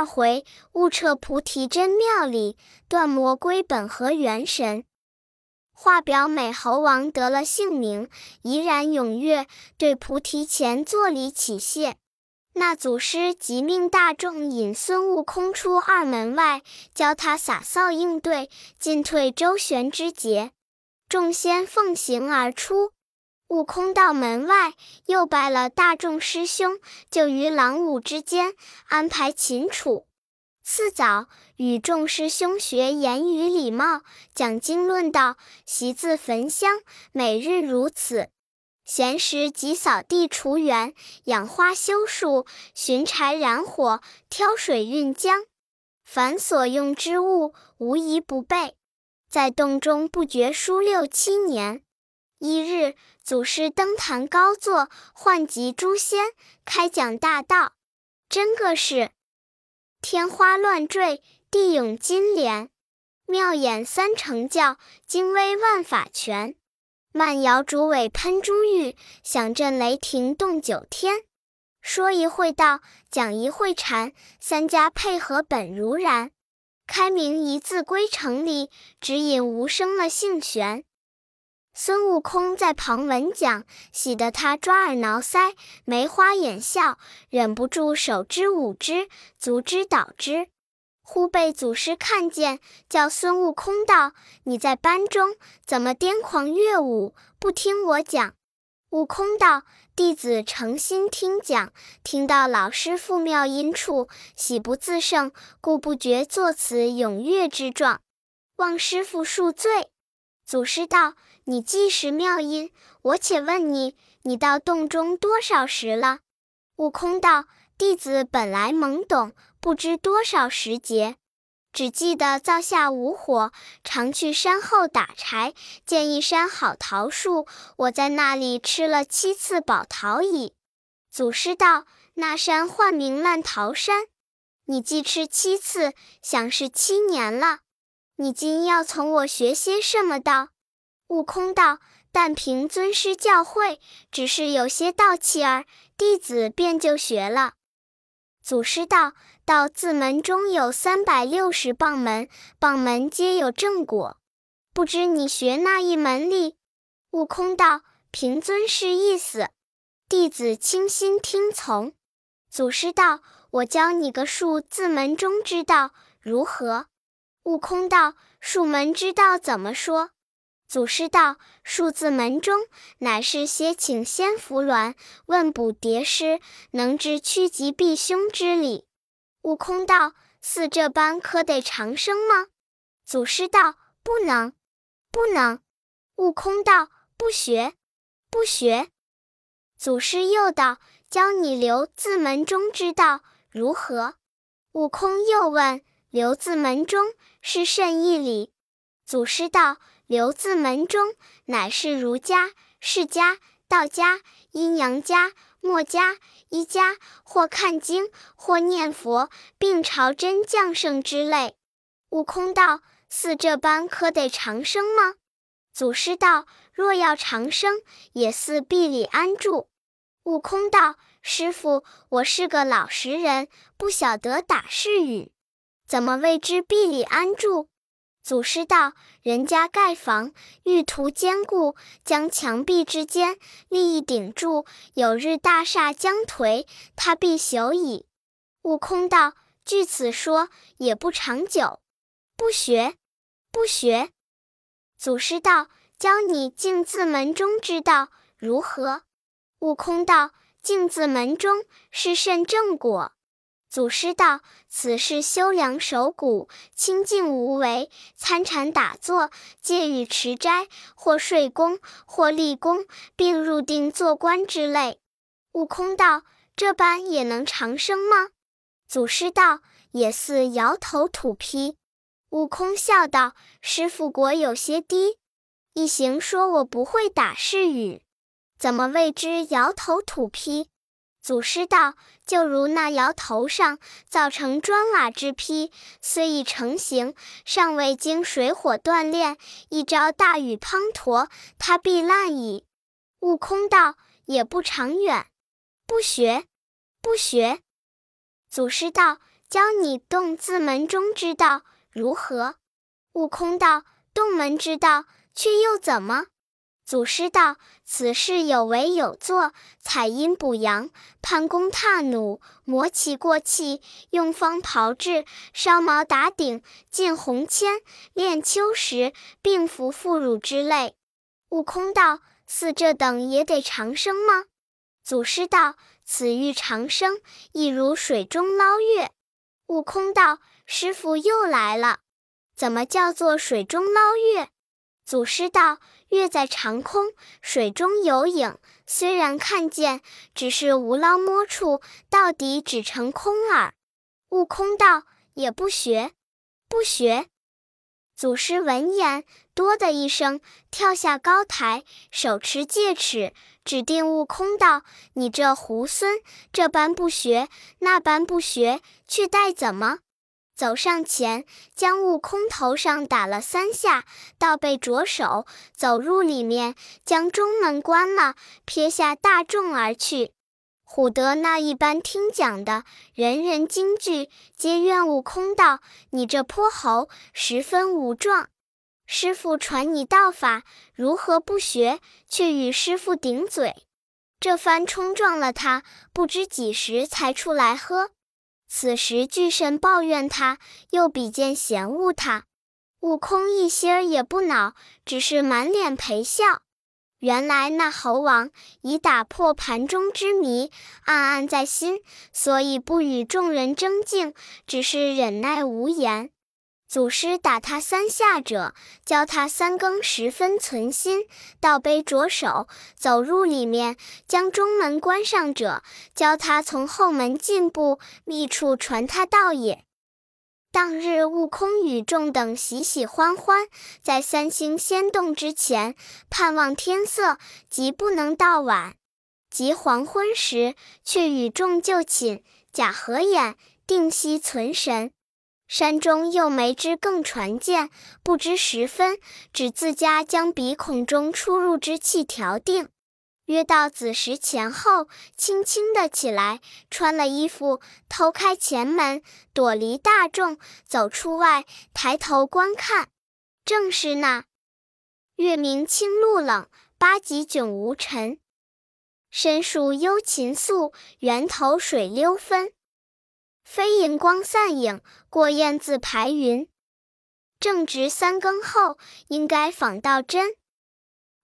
二回，悟彻菩提真妙理，断魔归本和元神。画表美猴王得了姓名，怡然踊跃，对菩提前作礼起谢。那祖师即命大众引孙悟空出二门外，教他洒扫应对，进退周旋之节。众仙奉行而出。悟空到门外，又拜了大众师兄，就于廊庑之间安排秦楚。次早，与众师兄学言语礼貌，讲经论道，习字焚香，每日如此。闲时即扫地除园，养花修树，寻柴燃火，挑水运浆，凡所用之物，无一不备。在洞中不觉书六七年。一日，祖师登坛高坐，唤集诸仙，开讲大道。真个是。天花乱坠，地涌金莲；妙演三乘教，精微万法全。慢摇竹尾喷珠玉，响震雷霆动九天。说一会道，讲一会禅，三家配合本如然。开明一字归城里，指引无声了性玄。孙悟空在旁闻讲，喜得他抓耳挠腮，眉花眼笑，忍不住手之舞之，足之蹈之。忽被祖师看见，叫孙悟空道：“你在班中怎么癫狂乐舞，不听我讲？”悟空道：“弟子诚心听讲，听到老师父妙音处，喜不自胜，故不觉作此踊跃之状，望师傅恕罪。”祖师道。你既识妙音，我且问你：你到洞中多少时了？悟空道：弟子本来懵懂，不知多少时节，只记得灶下无火，常去山后打柴，见一山好桃树，我在那里吃了七次宝桃矣。祖师道：那山唤名烂桃山。你既吃七次，想是七年了。你今要从我学些什么道？悟空道：“但凭尊师教诲，只是有些道气儿，弟子便就学了。”祖师道：“道字门中有三百六十棒门，棒门皆有正果，不知你学那一门里？”悟空道：“凭尊师意思，弟子倾心听从。”祖师道：“我教你个数字门中之道，如何？”悟空道：“数门之道怎么说？”祖师道：“数字门中，乃是先请仙扶鸾，问卜叠诗，能知趋吉避凶之理。”悟空道：“似这般，可得长生吗？”祖师道：“不能，不能。”悟空道：“不学，不学。”祖师又道：“教你留字门中之道，如何？”悟空又问：“留字门中是甚义理？”祖师道。留字门中，乃是儒家、释家、道家、阴阳家、墨家、医家，或看经，或念佛，并朝真降圣之类。悟空道：“似这般，可得长生吗？”祖师道：“若要长生，也似壁里安住。”悟空道：“师傅，我是个老实人，不晓得打是语，怎么谓之壁里安住？”祖师道：“人家盖房，欲图坚固，将墙壁之间立一顶柱，有日大厦将颓，他必朽矣。”悟空道：“据此说，也不长久。不学，不学。”祖师道：“教你镜字门中之道，如何？”悟空道：“镜字门中是甚正果？”祖师道：“此事修良守谷，清净无为，参禅打坐，戒语持斋，或睡功，或立功，并入定做官之类。”悟空道：“这般也能长生吗？”祖师道：“也似摇头土坯。”悟空笑道：“师傅果有些低。一行说我不会打是语，怎么谓之摇头土坯？”祖师道：“就如那窑头上造成砖瓦之坯，虽已成形，尚未经水火锻炼，一朝大雨滂沱，它必烂矣。”悟空道：“也不长远，不学，不学。”祖师道：“教你洞字门中之道，如何？”悟空道：“洞门之道，却又怎么？”祖师道：“此事有为有作，采阴补阳，攀弓踏弩，磨其过气，用方炮制，烧毛打顶，进红铅，炼秋石，并服妇乳之类。”悟空道：“似这等也得长生吗？”祖师道：“此欲长生，亦如水中捞月。”悟空道：“师傅又来了，怎么叫做水中捞月？”祖师道。月在长空，水中有影，虽然看见，只是无捞摸处，到底只成空耳。悟空道：“也不学，不学。”祖师闻言，哆的一声，跳下高台，手持戒尺，指定悟空道：“你这猢狲，这般不学，那般不学，去待怎么？”走上前，将悟空头上打了三下，倒背着手走入里面，将中门关了，撇下大众而去。唬得那一般听讲的人人惊惧，皆怨悟空道：“你这泼猴，十分无状！师傅传你道法，如何不学，却与师傅顶嘴？”这番冲撞了他，不知几时才出来喝。此时巨神抱怨他，又比肩嫌恶他。悟空一心儿也不恼，只是满脸陪笑。原来那猴王已打破盘中之谜，暗暗在心，所以不与众人争竞，只是忍耐无言。祖师打他三下者，教他三更时分存心，倒杯着手走入里面；将中门关上者，教他从后门进步，密处传他道也。当日悟空与众等喜喜欢欢，在三星仙洞之前盼望天色，即不能到晚。及黄昏时，却与众就寝，假合眼，定息存神。山中又没知更传见，不知时分，只自家将鼻孔中出入之气调定。约到子时前后，轻轻的起来，穿了衣服，偷开前门，躲离大众，走出外，抬头观看，正是那月明清露冷，八极迥无尘。深树幽禽宿，源头水溜分。飞萤光散影，过雁自排云。正值三更后，应该访到真。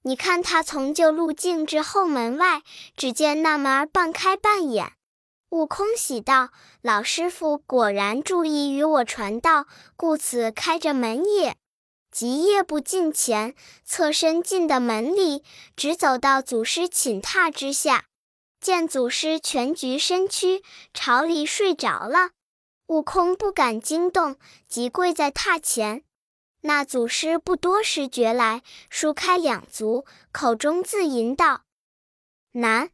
你看他从旧路径至后门外，只见那门儿半开半掩。悟空喜道：“老师傅果然注意与我传道，故此开着门也。”即夜不近前，侧身进的门里，直走到祖师寝榻之下。见祖师全局身躯朝里睡着了，悟空不敢惊动，即跪在榻前。那祖师不多时觉来，舒开两足，口中自吟道：“难，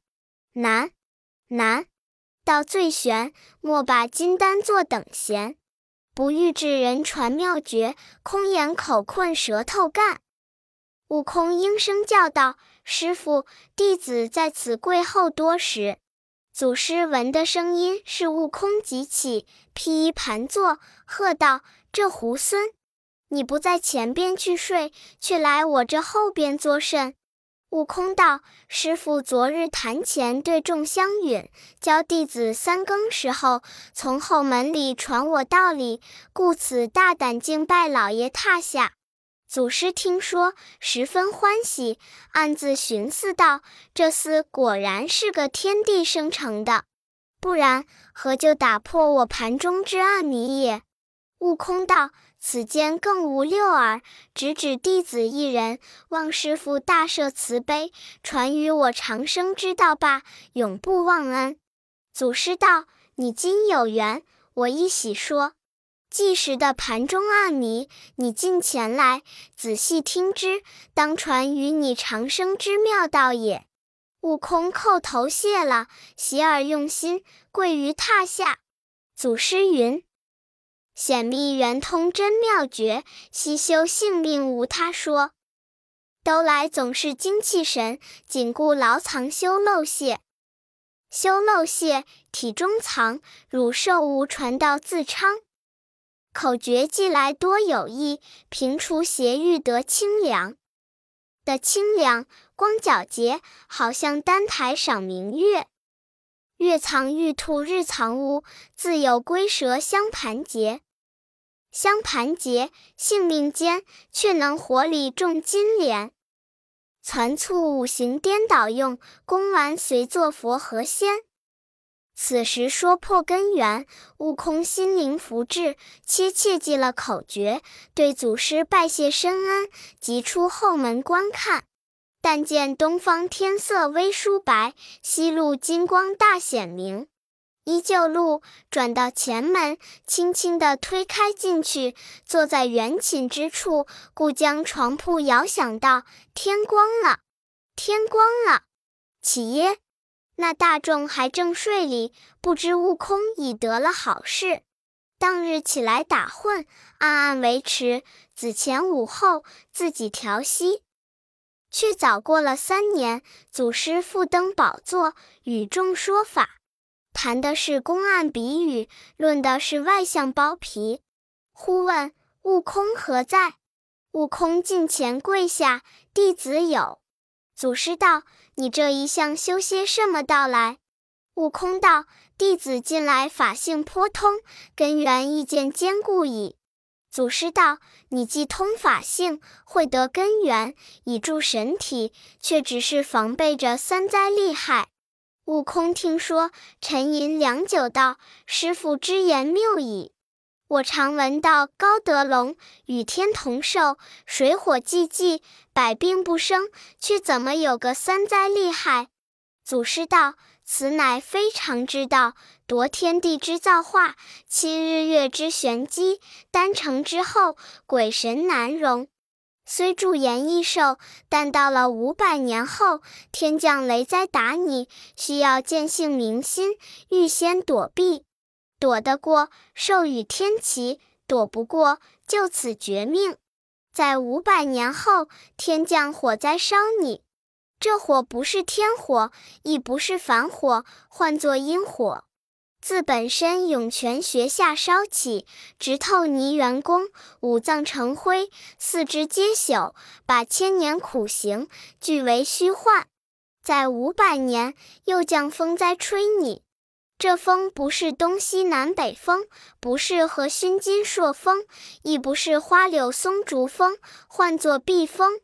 难，难！道最玄，莫把金丹作等闲。不欲至人传妙诀，空言口困舌头干。”悟空应声叫道。师傅，弟子在此跪候多时。祖师闻的声音是悟空即起，披衣盘坐，喝道：“这猢狲，你不在前边去睡，却来我这后边作甚？”悟空道：“师傅昨日坛前对众相允，教弟子三更时候从后门里传我道理，故此大胆敬拜老爷榻下。”祖师听说，十分欢喜，暗自寻思道：“这厮果然是个天地生成的，不然何就打破我盘中之暗谜也？”悟空道：“此间更无六耳，只指弟子一人，望师傅大赦慈悲，传与我长生之道罢，永不忘恩。”祖师道：“你今有缘，我一喜说。”计时的盘中暗谜，你近前来仔细听之，当传与你长生之妙道也。悟空叩头谢了，洗耳用心，跪于榻下。祖师云：显密圆通真妙诀，悉修性命无他说。都来总是精气神，紧固牢藏修漏泄。修漏泄，体中藏，汝寿无传道自昌。口诀记来多有益，平除邪欲得清凉。的清凉，光皎洁，好像丹台赏明月。月藏玉兔日藏乌，自有龟蛇相盘结。相盘结，性命坚，却能火里种金莲。攒促五行颠倒用，功完随作佛和仙。此时说破根源，悟空心灵福至，切切记了口诀，对祖师拜谢深恩，即出后门观看。但见东方天色微疏白，西路金光大显明。依旧路转到前门，轻轻地推开进去，坐在圆寝之处，故将床铺摇响道：“天光了，天光了，起耶！”那大众还正睡里，不知悟空已得了好事，当日起来打混，暗暗维持，子前午后，自己调息。却早过了三年，祖师复登宝座，与众说法，谈的是公案比语，论的是外相包皮。忽问悟空何在？悟空近前跪下，弟子有。祖师道：“你这一向修些什么道来？”悟空道：“弟子近来法性颇通，根源意见坚固矣。”祖师道：“你既通法性，会得根源，以助神体，却只是防备着三灾厉害。”悟空听说，沉吟良久，道：“师傅之言谬矣。我常闻道，高德龙与天同寿，水火既济，百病不生，却怎么有个三灾厉害？”祖师道。此乃非常之道，夺天地之造化，七日月之玄机，丹成之后，鬼神难容。虽驻颜益寿，但到了五百年后，天降雷灾打你，需要见性明心，预先躲避。躲得过，寿与天齐；躲不过，就此绝命。在五百年后，天降火灾烧你。这火不是天火，亦不是凡火，唤作阴火，自本身涌泉穴下烧起，直透泥元宫，五脏成灰，四肢皆朽，把千年苦行俱为虚幻。在五百年，又降风灾吹你。这风不是东西南北风，不是和熏金朔风，亦不是花柳松竹风，唤作避风。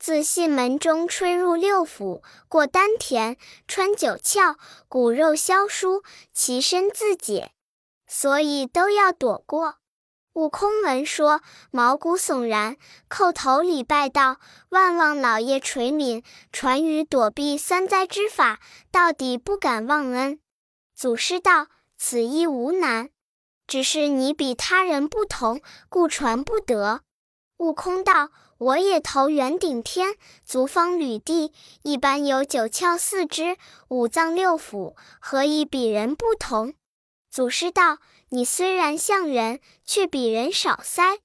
自信门中吹入六腑，过丹田，穿九窍，骨肉消疏，其身自解，所以都要躲过。悟空闻说，毛骨悚然，叩头礼拜道：“万望老爷垂悯，传于躲避三灾之法，到底不敢忘恩。”祖师道：“此亦无难，只是你比他人不同，故传不得。”悟空道。我也投圆顶天，足方履地，一般有九窍四肢，五脏六腑，何以比人不同？祖师道：“你虽然像人，却比人少腮。”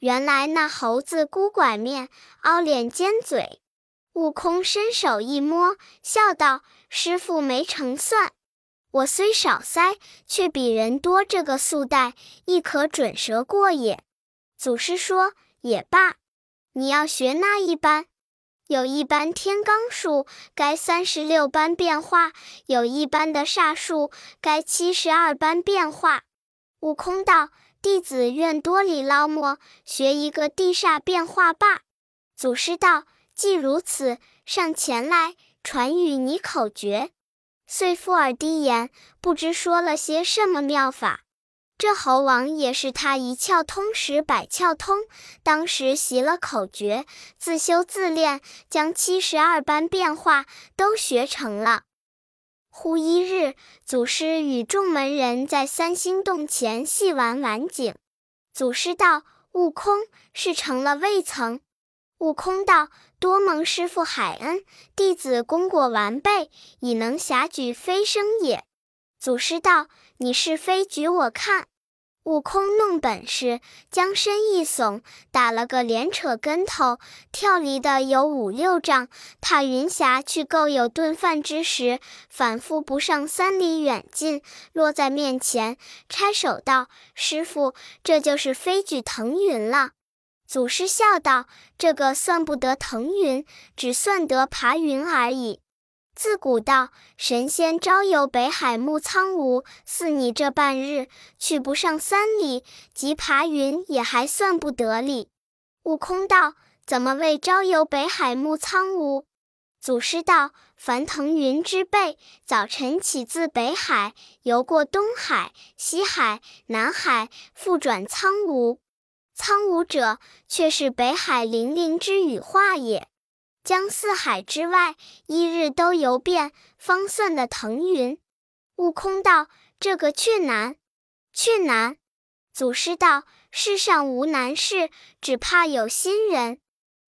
原来那猴子孤拐面，凹脸尖嘴。悟空伸手一摸，笑道：“师傅没成算，我虽少腮，却比人多这个素带，亦可准舌过也。”祖师说：“也罢。”你要学那一般？有一般天罡术，该三十六般变化；有一般的煞术，该七十二般变化。悟空道：“弟子愿多礼捞磨，学一个地煞变化罢。”祖师道：“既如此，上前来，传与你口诀。”遂附耳低言，不知说了些什么妙法。这猴王也是他一窍通识百窍通，当时习了口诀，自修自练，将七十二般变化都学成了。忽一日，祖师与众门人在三星洞前戏玩玩景。祖师道：“悟空是成了未曾？”悟空道：“多蒙师傅海恩，弟子功果完备，已能侠举飞升也。”祖师道。你是非举我看，悟空弄本事，将身一耸，打了个连扯跟头，跳离的有五六丈。踏云霞去够有顿饭之时，反复不上三里远近，落在面前，拆手道：“师傅，这就是飞举腾云了。”祖师笑道：“这个算不得腾云，只算得爬云而已。”自古道，神仙朝游北海暮苍梧，似你这半日去不上三里，即爬云也还算不得哩。悟空道：“怎么为朝游北海暮苍梧？”祖师道：“凡腾云之辈，早晨起自北海，游过东海、西海、南海，复转苍梧。苍梧者，却是北海灵灵之羽化也。”将四海之外一日都游遍，方算的腾云。悟空道：“这个却难，却难。”祖师道：“世上无难事，只怕有心人。”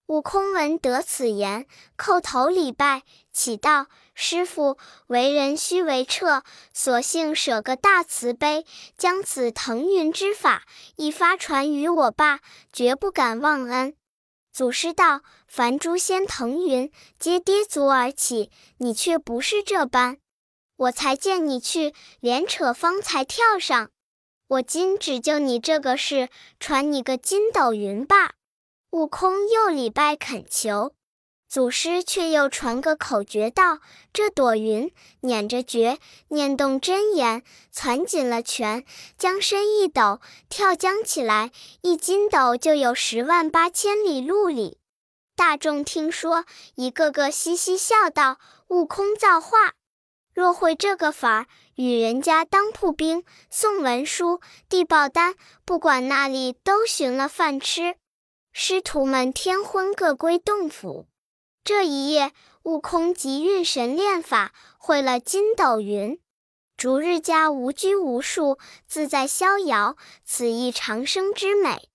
悟空闻得此言，叩头礼拜，启道：“师傅为人须为彻，索性舍个大慈悲，将此腾云之法一发传于我罢，绝不敢忘恩。”祖师道：“凡诸仙腾云，皆跌足而起，你却不是这般。我才见你去连扯方才跳上。我今只就你这个事，传你个筋斗云罢。”悟空又礼拜恳求。祖师却又传个口诀道：“这朵云捻着诀，念动真言，攒紧了拳，将身一抖，跳江起来，一筋斗就有十万八千里路里。”大众听说，一个个嘻嘻笑道：“悟空造化！若会这个法儿，与人家当铺兵，送文书，递报单，不管那里都寻了饭吃。”师徒们天昏各归洞府。这一夜，悟空即运神炼法，会了筋斗云，逐日家无拘无束，自在逍遥，此亦长生之美。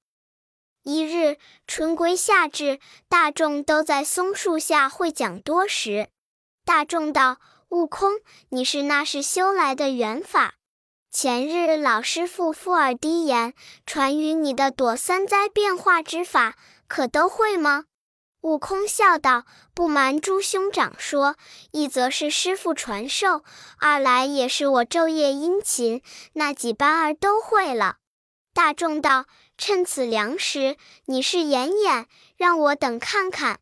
一日，春归夏至，大众都在松树下会讲多时。大众道：“悟空，你是那是修来的缘法？前日老师傅附耳低言，传于你的躲三灾变化之法，可都会吗？”悟空笑道：“不瞒诸兄长说，一则是师傅传授，二来也是我昼夜殷勤，那几般儿都会了。”大众道：“趁此良时，你是演演，让我等看看。”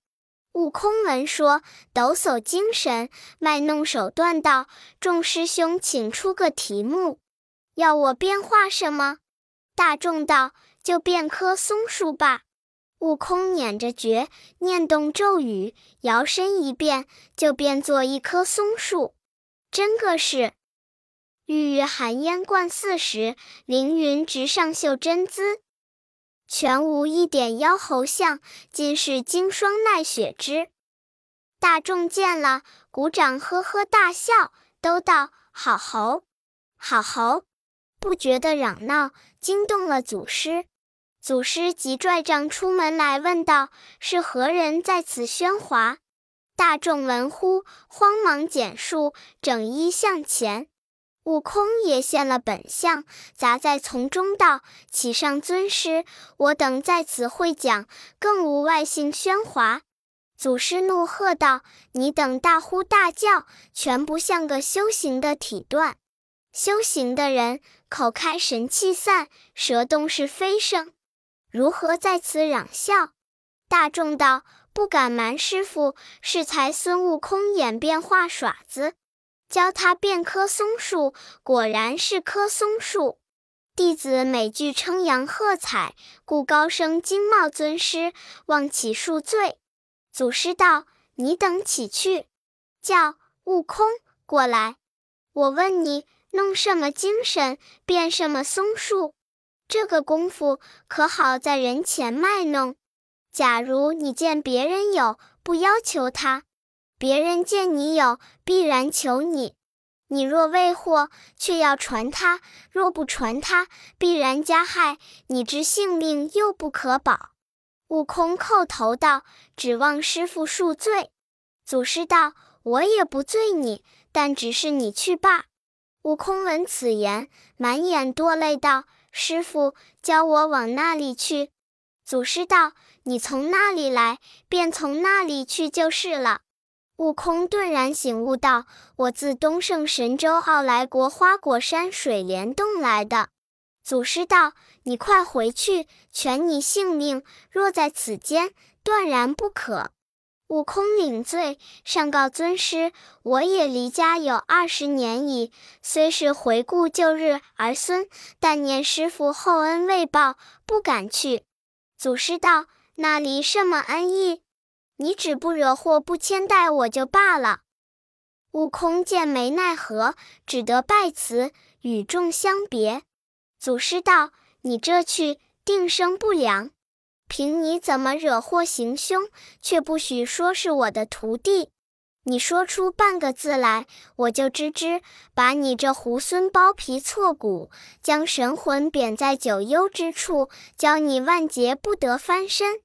悟空闻说，抖擞精神，卖弄手段道：“众师兄，请出个题目，要我变化什么？”大众道：“就变棵松树吧。”悟空捻着诀，念动咒语，摇身一变，就变作一棵松树。真个是玉玉含烟贯四时，凌云直上绣真姿。全无一点妖猴相，尽是经霜耐雪枝。大众见了，鼓掌呵呵大笑，都道好猴，好猴，不觉的嚷闹，惊动了祖师。祖师即拽杖出门来，问道：“是何人在此喧哗？”大众闻呼，慌忙减数，整衣向前。悟空也现了本相，杂在丛中道：“启上尊师，我等在此会讲，更无外姓喧哗。”祖师怒喝道：“你等大呼大叫，全不像个修行的体段。修行的人，口开神气散，舌动是非声。”如何在此嚷笑？大众道：“不敢瞒师傅，是才孙悟空演变化耍子，教他变棵松树，果然是棵松树。弟子每句称扬喝彩，故高声惊冒尊师，望起恕罪。”祖师道：“你等起去，叫悟空过来。我问你，弄什么精神，变什么松树？”这个功夫可好在人前卖弄。假如你见别人有，不要求他；别人见你有，必然求你。你若未获，却要传他；若不传他，必然加害，你之性命又不可保。悟空叩头道：“指望师傅恕罪。”祖师道：“我也不罪你，但只是你去罢。”悟空闻此言，满眼多泪，道。师傅，教我往那里去。”祖师道：“你从那里来，便从那里去就是了。”悟空顿然醒悟道：“我自东胜神州傲来国花果山水帘洞来的。”祖师道：“你快回去，全你性命，若在此间，断然不可。”悟空领罪，上告尊师：“我也离家有二十年矣，虽是回顾旧日儿孙，但念师傅厚恩未报，不敢去。”祖师道：“那里什么恩义？你只不惹祸，不牵带我就罢了。”悟空见没奈何，只得拜辞，与众相别。祖师道：“你这去，定生不良。”凭你怎么惹祸行凶，却不许说是我的徒弟。你说出半个字来，我就知之，把你这猢狲剥皮挫骨，将神魂贬在九幽之处，教你万劫不得翻身。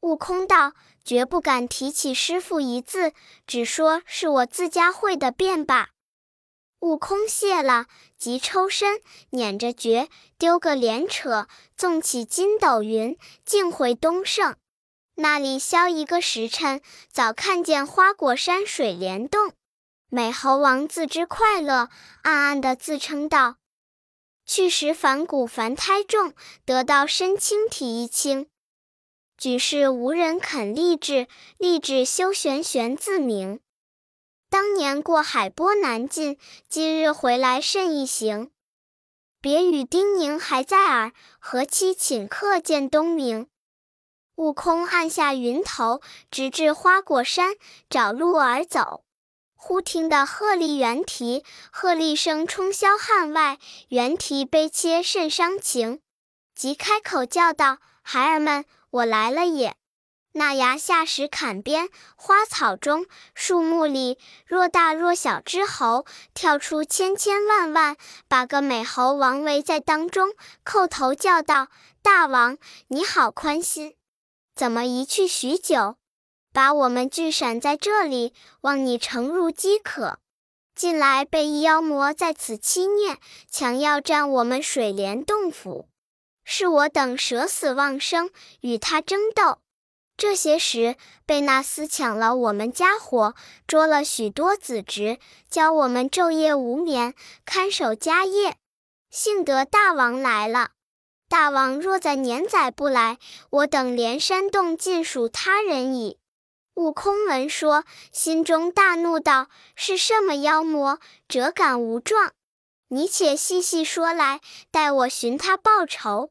悟空道：“绝不敢提起师傅一字，只说是我自家会的便罢。”悟空谢了，即抽身，捻着诀，丢个连扯，纵起筋斗云，径回东胜。那里消一个时辰，早看见花果山水帘洞。美猴王自知快乐，暗暗的自称道：“去时凡骨凡胎重，得到身轻体亦轻。举世无人肯立志，立志修玄玄自明。”当年过海波难尽，今日回来甚易行。别语叮咛还在耳，何期请客见东明？悟空按下云头，直至花果山，找路而走。忽听得鹤唳猿啼，鹤唳声冲霄汉外，猿啼悲切甚伤情。即开口叫道：“孩儿们，我来了也。”那崖下石坎边，花草中，树木里，若大若小之猴跳出千千万万，把个美猴王围在当中，叩头叫道：“大王，你好宽心，怎么一去许久，把我们聚闪在这里，望你诚入饥渴。近来被一妖魔在此欺虐，强要占我们水帘洞府，是我等舍死忘生，与他争斗。”这些时，贝纳斯抢了我们家伙，捉了许多子侄，教我们昼夜无眠，看守家业。幸得大王来了。大王若在年载不来，我等连山洞尽属他人矣。悟空闻说，心中大怒，道：“是什么妖魔，辄敢无状？你且细细说来，待我寻他报仇。”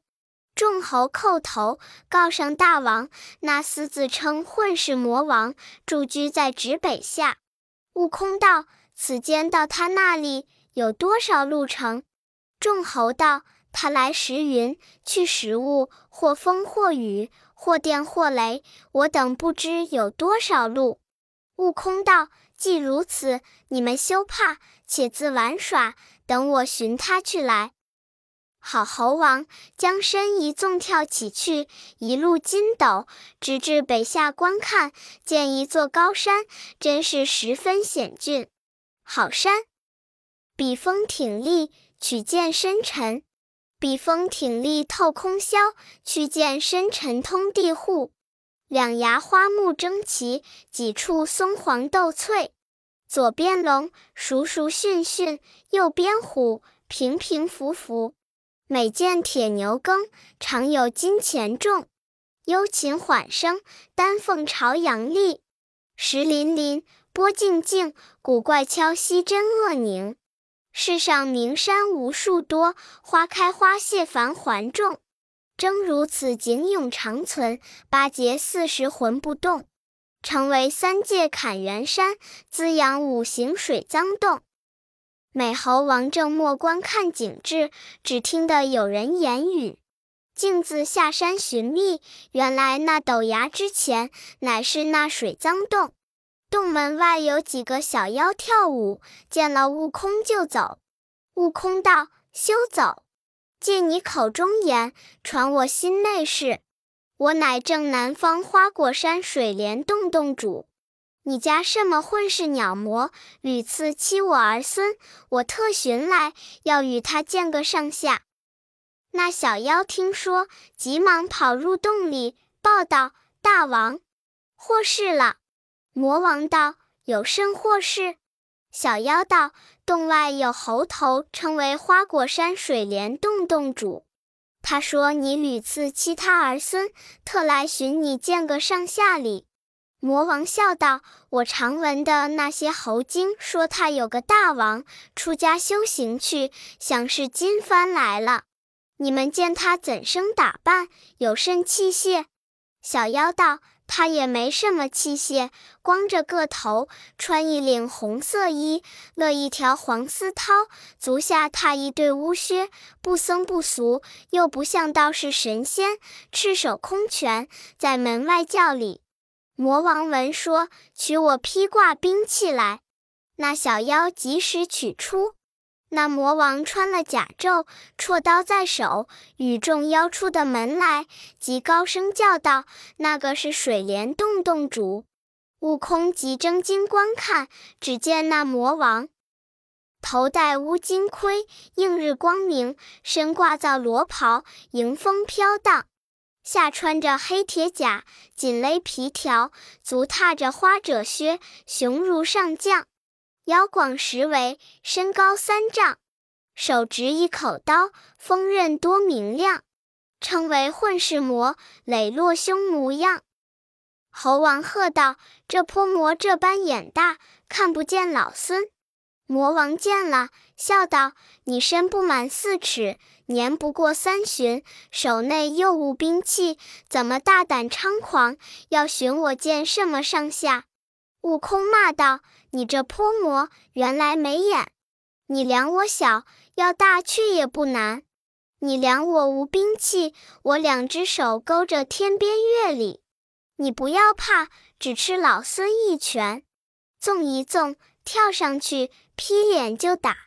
众猴叩头告上大王，那厮自称混世魔王，驻居在指北下。悟空道：“此间到他那里有多少路程？”众猴道：“他来时云，去时雾，或风或雨，或电或雷，我等不知有多少路。”悟空道：“既如此，你们休怕，且自玩耍，等我寻他去来。”好猴王将身一纵跳起去，一路筋斗，直至北下观看，见一座高山，真是十分险峻。好山，笔锋挺立，曲见深沉；笔锋挺立，透空霄，曲见深沉通地户。两崖花木争奇，几处松黄斗翠。左边龙，熟熟训训；右边虎，平平伏伏。每见铁牛耕，常有金钱重；幽禽缓声，丹凤朝阳立。石林林，波静静，古怪敲息真恶宁。世上名山无数多，花开花谢繁环众。争如此景永长存，八节四十魂不动。成为三界砍元山，滋养五行水脏洞。美猴王正莫观看景致，只听得有人言语，径自下山寻觅。原来那陡崖之前，乃是那水脏洞。洞门外有几个小妖跳舞，见了悟空就走。悟空道：“休走！借你口中言，传我心内事。我乃正南方花果山水帘洞洞主。”你家什么混世鸟魔，屡次欺我儿孙，我特寻来，要与他见个上下。那小妖听说，急忙跑入洞里，报道：“大王，祸事了！”魔王道：“有甚祸事？”小妖道：“洞外有猴头，称为花果山水帘洞洞主。他说你屡次欺他儿孙，特来寻你见个上下礼。”魔王笑道：“我常闻的那些猴精说，他有个大王出家修行去，想是金幡来了。你们见他怎生打扮，有甚器械？”小妖道。他也没什么器械，光着个头，穿一领红色衣，勒一条黄丝绦，足下踏一对乌靴，不僧不俗，又不像道士神仙，赤手空拳，在门外叫礼。魔王闻说，取我披挂兵器来，那小妖及时取出。那魔王穿了甲胄，绰刀在手，与众妖出的门来，即高声叫道：“那个是水帘洞洞主！”悟空急睁睛观看，只见那魔王头戴乌金盔，映日光明，身挂皂罗袍，迎风飘荡；下穿着黑铁甲，紧勒皮条，足踏着花褶靴，雄如上将。腰广十围，身高三丈，手执一口刀，锋刃多明亮，称为混世魔，磊落凶模样。猴王喝道：“这泼魔这般眼大，看不见老孙。”魔王见了，笑道：“你身不满四尺，年不过三旬，手内又无兵器，怎么大胆猖狂，要寻我见什么上下？”悟空骂道：“你这泼魔，原来没眼！你量我小，要大却也不难。你量我无兵器，我两只手勾着天边月里。你不要怕，只吃老孙一拳，纵一纵，跳上去，劈脸就打。”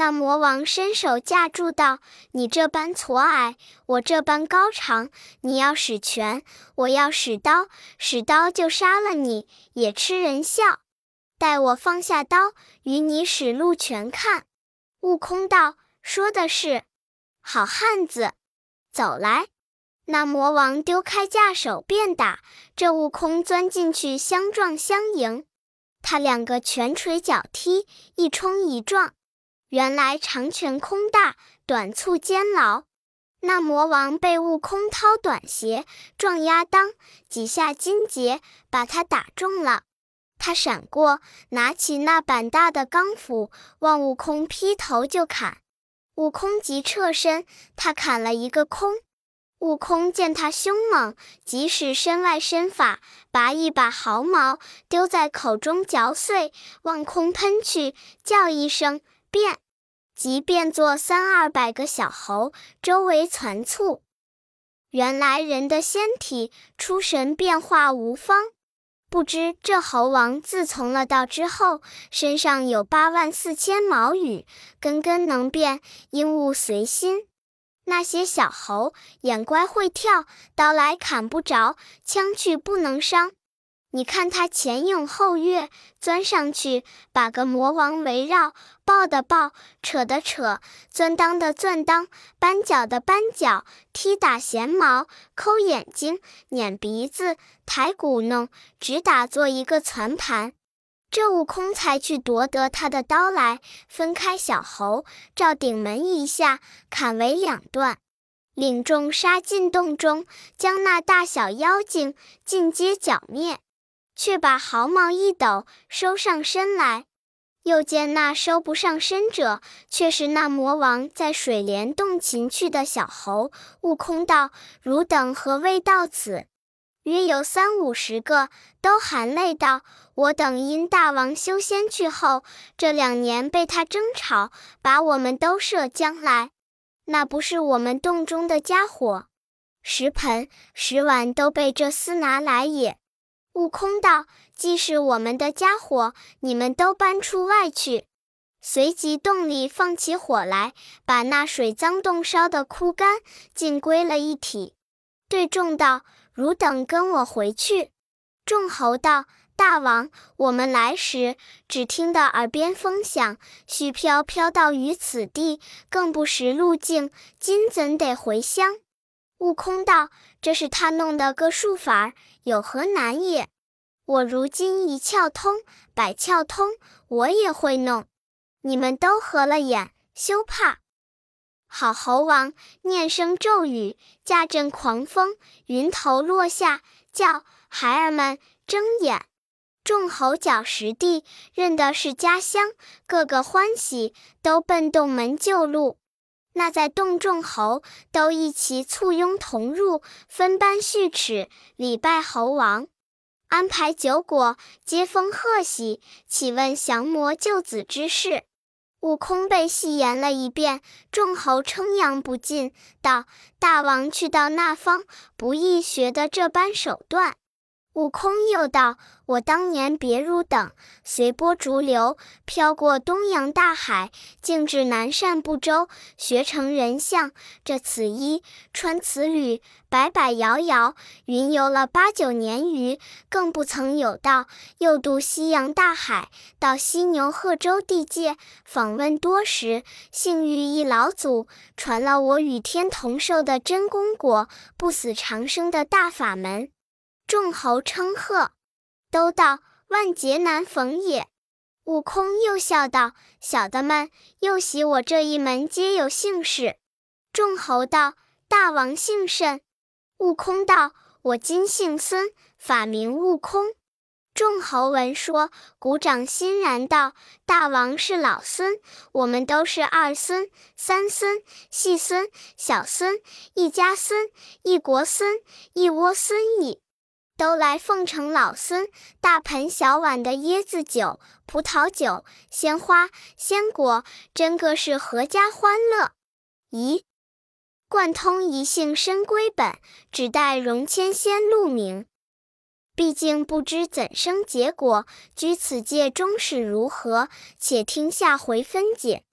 那魔王伸手架住道：“你这般矬矮，我这般高长，你要使拳，我要使刀，使刀就杀了你，也吃人笑。待我放下刀，与你使鹿拳看。”悟空道：“说的是，好汉子，走来。”那魔王丢开架手便打，这悟空钻进去相撞相迎，他两个拳捶脚踢，一冲一撞。原来长拳空大，短促监牢。那魔王被悟空掏短鞋撞压裆，几下金节把他打中了。他闪过，拿起那板大的钢斧，往悟空劈头就砍。悟空急侧身，他砍了一个空。悟空见他凶猛，即使身外身法，拔一把毫毛丢在口中嚼碎，望空喷去，叫一声。变，即变作三二百个小猴，周围攒簇。原来人的仙体出神变化无方。不知这猴王自从了道之后，身上有八万四千毛羽，根根能变，应物随心。那些小猴眼乖会跳，刀来砍不着，枪去不能伤。你看他前涌后跃，钻上去，把个魔王围绕，抱的抱，扯的扯，钻裆的钻裆，扳脚的扳脚，踢打闲毛，抠眼睛，捻鼻子，抬骨弄，只打做一个攒盘。这悟空才去夺得他的刀来，分开小猴，照顶门一下，砍为两段，领众杀进洞中，将那大小妖精尽皆剿灭。却把毫毛一抖，收上身来。又见那收不上身者，却是那魔王在水帘洞擒去的小猴。悟空道：“汝等何未到此？”约有三五十个，都含泪道：“我等因大王修仙去后，这两年被他争吵，把我们都射将来。那不是我们洞中的家伙，石盆石碗都被这厮拿来也。”悟空道：“既是我们的家伙，你们都搬出外去。”随即洞里放起火来，把那水脏洞烧得枯干，尽归了一体。对众道：“汝等跟我回去。”众猴道：“大王，我们来时只听得耳边风响，絮飘飘到于此地，更不识路径，今怎得回乡？”悟空道：“这是他弄的个术法，有何难也？我如今一窍通，百窍通，我也会弄。你们都合了眼，休怕。”好猴王念声咒语，驾阵狂风，云头落下，叫孩儿们睁眼。众猴脚实地，认的是家乡，个个欢喜，都奔洞门救路。那在洞众猴都一齐簇拥同入，分班序尺，礼拜猴王，安排酒果，接风贺喜，启问降魔救子之事。悟空被戏言了一遍，众猴称扬不尽，道：“大王去到那方，不易学得这般手段。”悟空又道：“我当年别汝等，随波逐流，飘过东洋大海，径至南赡部洲，学成人相。这此衣穿此履，摆摆摇摇，云游了八九年余，更不曾有道。又渡西洋大海，到犀牛贺州地界，访问多时，幸遇一老祖，传了我与天同寿的真功果，不死长生的大法门。”众猴称贺，都道万劫难逢也。悟空又笑道：“小的们又喜我这一门皆有姓氏。”众猴道：“大王姓甚？”悟空道：“我今姓孙，法名悟空。”众猴闻说，鼓掌欣然道：“大王是老孙，我们都是二孙、三孙、细孙、小孙，一家孙，一国孙，一窝孙矣。”都来奉承老孙，大盆小碗的椰子酒、葡萄酒、鲜花、鲜果，真个是阖家欢乐。咦，贯通一姓深归本，只待荣迁仙路名。毕竟不知怎生结果，居此界终是如何？且听下回分解。